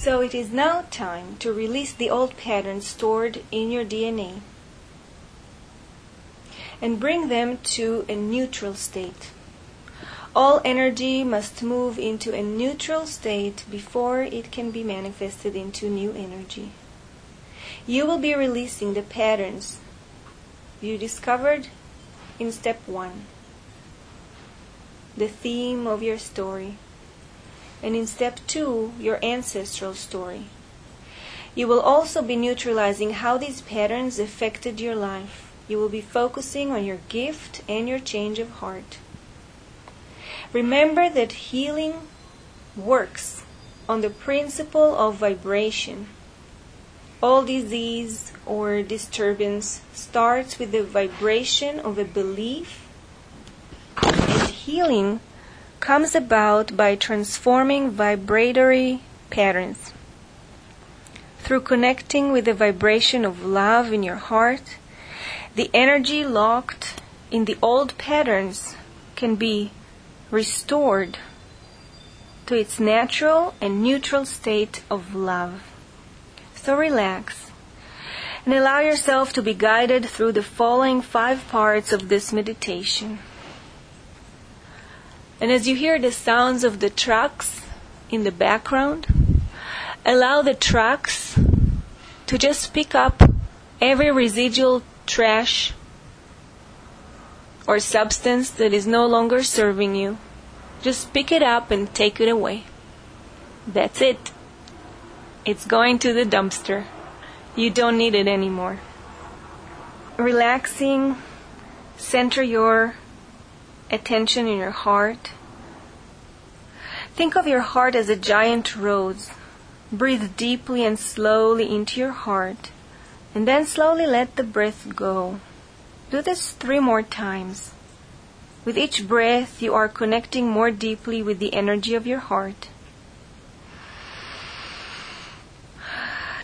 So it is now time to release the old patterns stored in your DNA and bring them to a neutral state. All energy must move into a neutral state before it can be manifested into new energy. You will be releasing the patterns you discovered in step one, the theme of your story, and in step two, your ancestral story. You will also be neutralizing how these patterns affected your life. You will be focusing on your gift and your change of heart. Remember that healing works on the principle of vibration. All disease or disturbance starts with the vibration of a belief, and healing comes about by transforming vibratory patterns. Through connecting with the vibration of love in your heart, the energy locked in the old patterns can be restored to its natural and neutral state of love. So relax and allow yourself to be guided through the following five parts of this meditation. And as you hear the sounds of the trucks in the background, allow the trucks to just pick up every residual trash or substance that is no longer serving you. Just pick it up and take it away. That's it. It's going to the dumpster. You don't need it anymore. Relaxing, center your attention in your heart. Think of your heart as a giant rose. Breathe deeply and slowly into your heart, and then slowly let the breath go. Do this three more times. With each breath, you are connecting more deeply with the energy of your heart.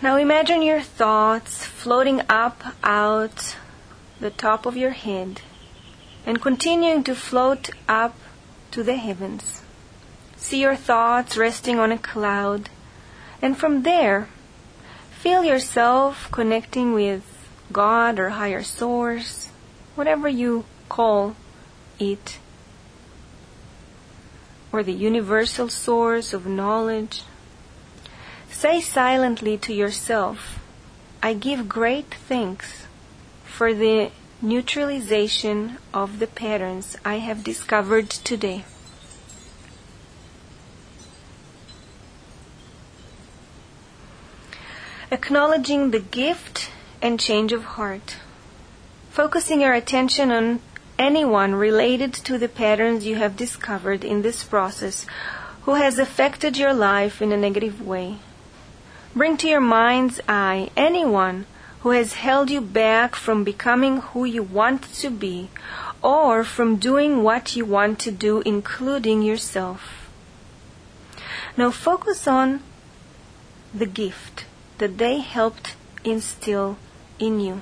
Now imagine your thoughts floating up out the top of your head and continuing to float up to the heavens. See your thoughts resting on a cloud, and from there, feel yourself connecting with God or higher source, whatever you call it, or the universal source of knowledge. Say silently to yourself, I give great thanks for the neutralization of the patterns I have discovered today. Acknowledging the gift and change of heart. Focusing your attention on anyone related to the patterns you have discovered in this process who has affected your life in a negative way. Bring to your mind's eye anyone who has held you back from becoming who you want to be or from doing what you want to do, including yourself. Now focus on the gift that they helped instill in you.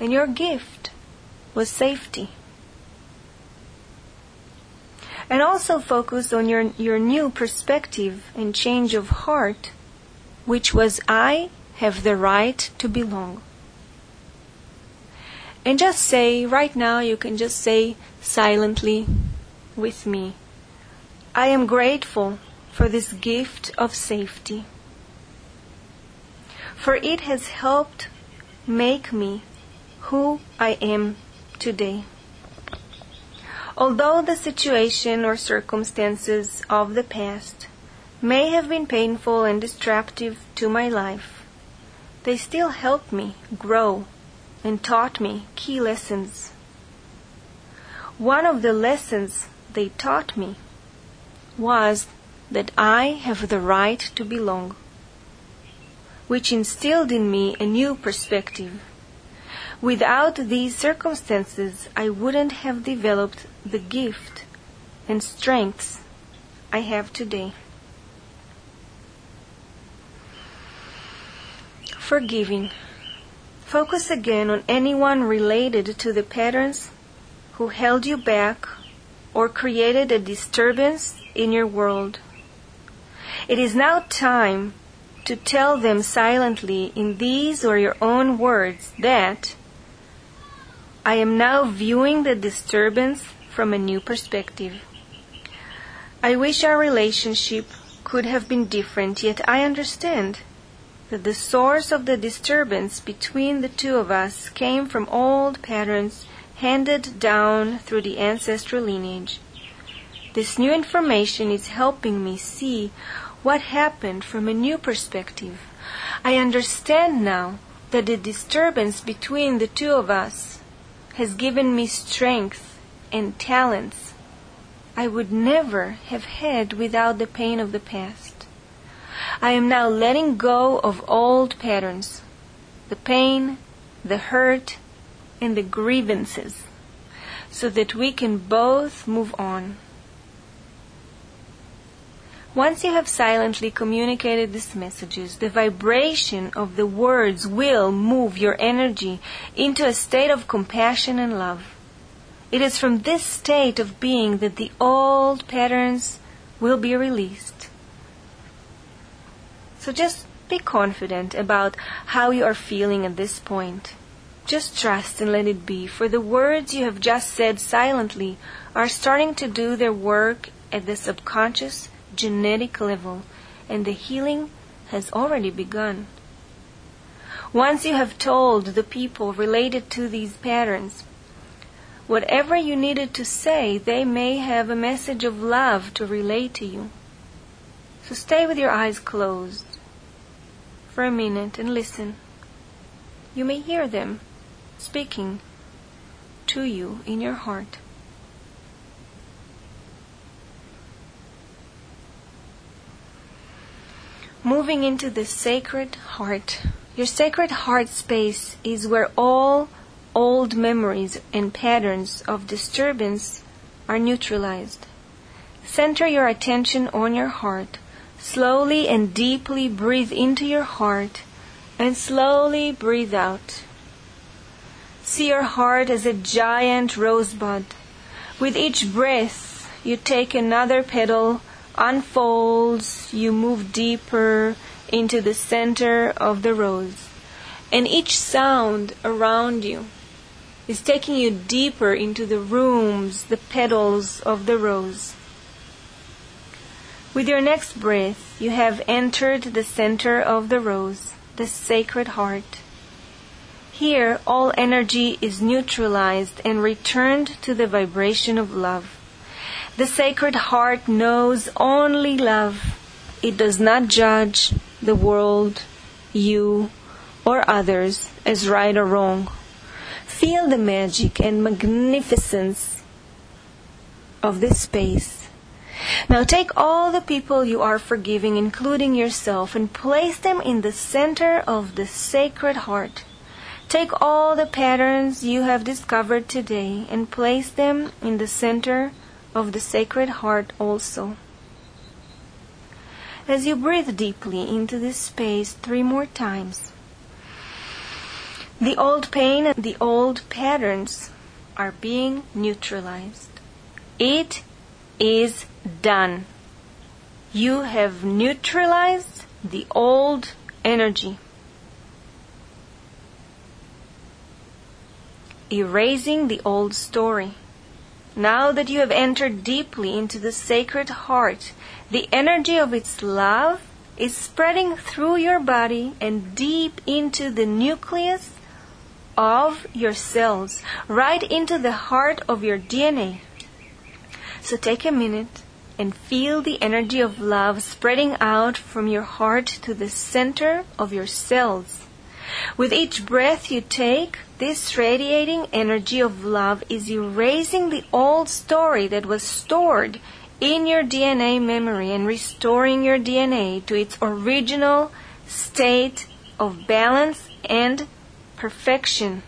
And your gift was safety. And also focus on your, your new perspective and change of heart, which was I have the right to belong. And just say, right now, you can just say silently with me, I am grateful for this gift of safety. For it has helped make me who I am today. Although the situation or circumstances of the past may have been painful and destructive to my life, they still helped me grow and taught me key lessons. One of the lessons they taught me was that I have the right to belong, which instilled in me a new perspective. Without these circumstances, I wouldn't have developed the gift and strengths I have today. Forgiving. Focus again on anyone related to the patterns who held you back or created a disturbance in your world. It is now time to tell them silently in these or your own words that I am now viewing the disturbance from a new perspective. I wish our relationship could have been different, yet I understand that the source of the disturbance between the two of us came from old patterns handed down through the ancestral lineage. This new information is helping me see what happened from a new perspective. I understand now that the disturbance between the two of us has given me strength and talents I would never have had without the pain of the past. I am now letting go of old patterns, the pain, the hurt, and the grievances, so that we can both move on. Once you have silently communicated these messages, the vibration of the words will move your energy into a state of compassion and love. It is from this state of being that the old patterns will be released. So just be confident about how you are feeling at this point. Just trust and let it be, for the words you have just said silently are starting to do their work at the subconscious genetic level, and the healing has already begun. Once you have told the people related to these patterns, whatever you needed to say, they may have a message of love to relay to you. So stay with your eyes closed for a minute and listen. You may hear them speaking to you in your heart. Moving into the sacred heart. Your sacred heart space is where all old memories and patterns of disturbance are neutralized. Center your attention on your heart. Slowly and deeply breathe into your heart and slowly breathe out. See your heart as a giant rosebud. With each breath, you take another petal, unfolds, you move deeper into the center of the rose. And each sound around you is taking you deeper into the rooms, the petals of the rose. With your next breath, you have entered the center of the rose, the sacred heart. Here, all energy is neutralized and returned to the vibration of love. The sacred heart knows only love. It does not judge the world, you, or others as right or wrong. Feel the magic and magnificence of this space. Now take all the people you are forgiving, including yourself, and place them in the center of the sacred heart. Take all the patterns you have discovered today and place them in the center of the sacred heart also. As you breathe deeply into this space three more times, the old pain and the old patterns are being neutralized. It is done. You have neutralized the old energy. Erasing the old story. Now that you have entered deeply into the sacred heart, the energy of its love is spreading through your body and deep into the nucleus of your cells, right into the heart of your DNA. So take a minute and feel the energy of love spreading out from your heart to the center of your cells. With each breath you take, this radiating energy of love is erasing the old story that was stored in your DNA memory and restoring your DNA to its original state of balance and perfection.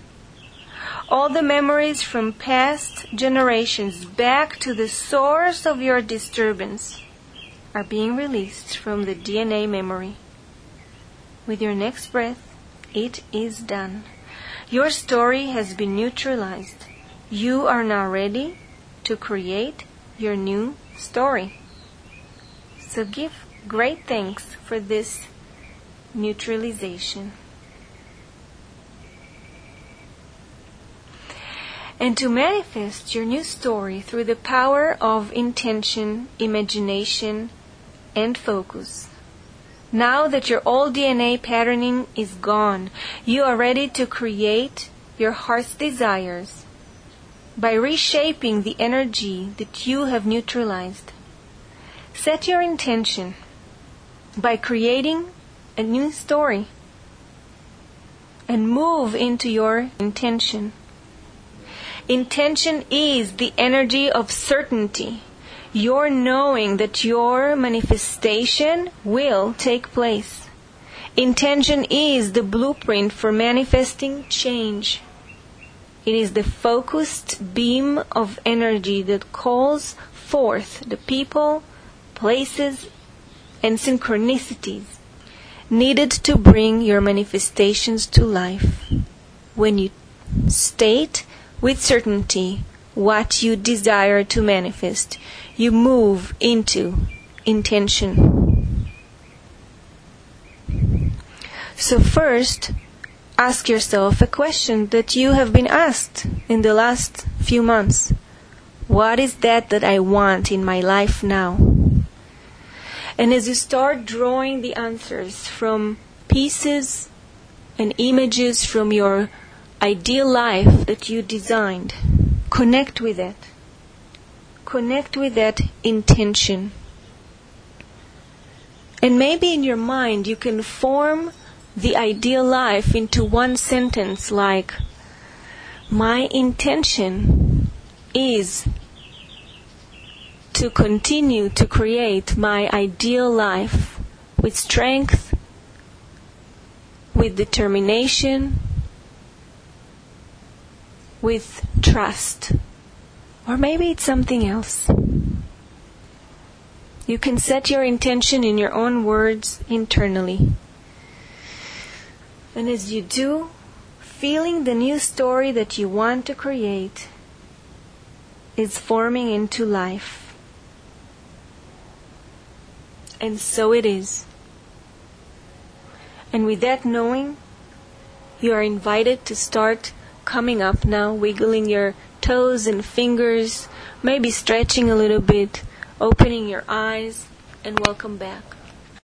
All the memories from past generations back to the source of your disturbance are being released from the DNA memory. With your next breath, it is done. Your story has been neutralized. You are now ready to create your new story. So give great thanks for this neutralization. And to manifest your new story through the power of intention, imagination, and focus. Now that your old DNA patterning is gone, you are ready to create your heart's desires by reshaping the energy that you have neutralized. Set your intention by creating a new story and move into your intention. Intention is the energy of certainty. Your knowing that your manifestation will take place. Intention is the blueprint for manifesting change. It is the focused beam of energy that calls forth the people, places, and synchronicities needed to bring your manifestations to life. When you state with certainty what you desire to manifest, you move into intention. So, first, ask yourself a question that you have been asked in the last few months What is that that I want in my life now? And as you start drawing the answers from pieces and images from your ideal life that you designed, connect with it. Connect with that intention. And maybe in your mind you can form the ideal life into one sentence like, My intention is to continue to create my ideal life with strength, with determination, with trust. Or maybe it's something else. You can set your intention in your own words internally. And as you do, feeling the new story that you want to create is forming into life. And so it is. And with that knowing, you are invited to start coming up now, wiggling your toes and fingers, maybe stretching a little bit, opening your eyes, and welcome back.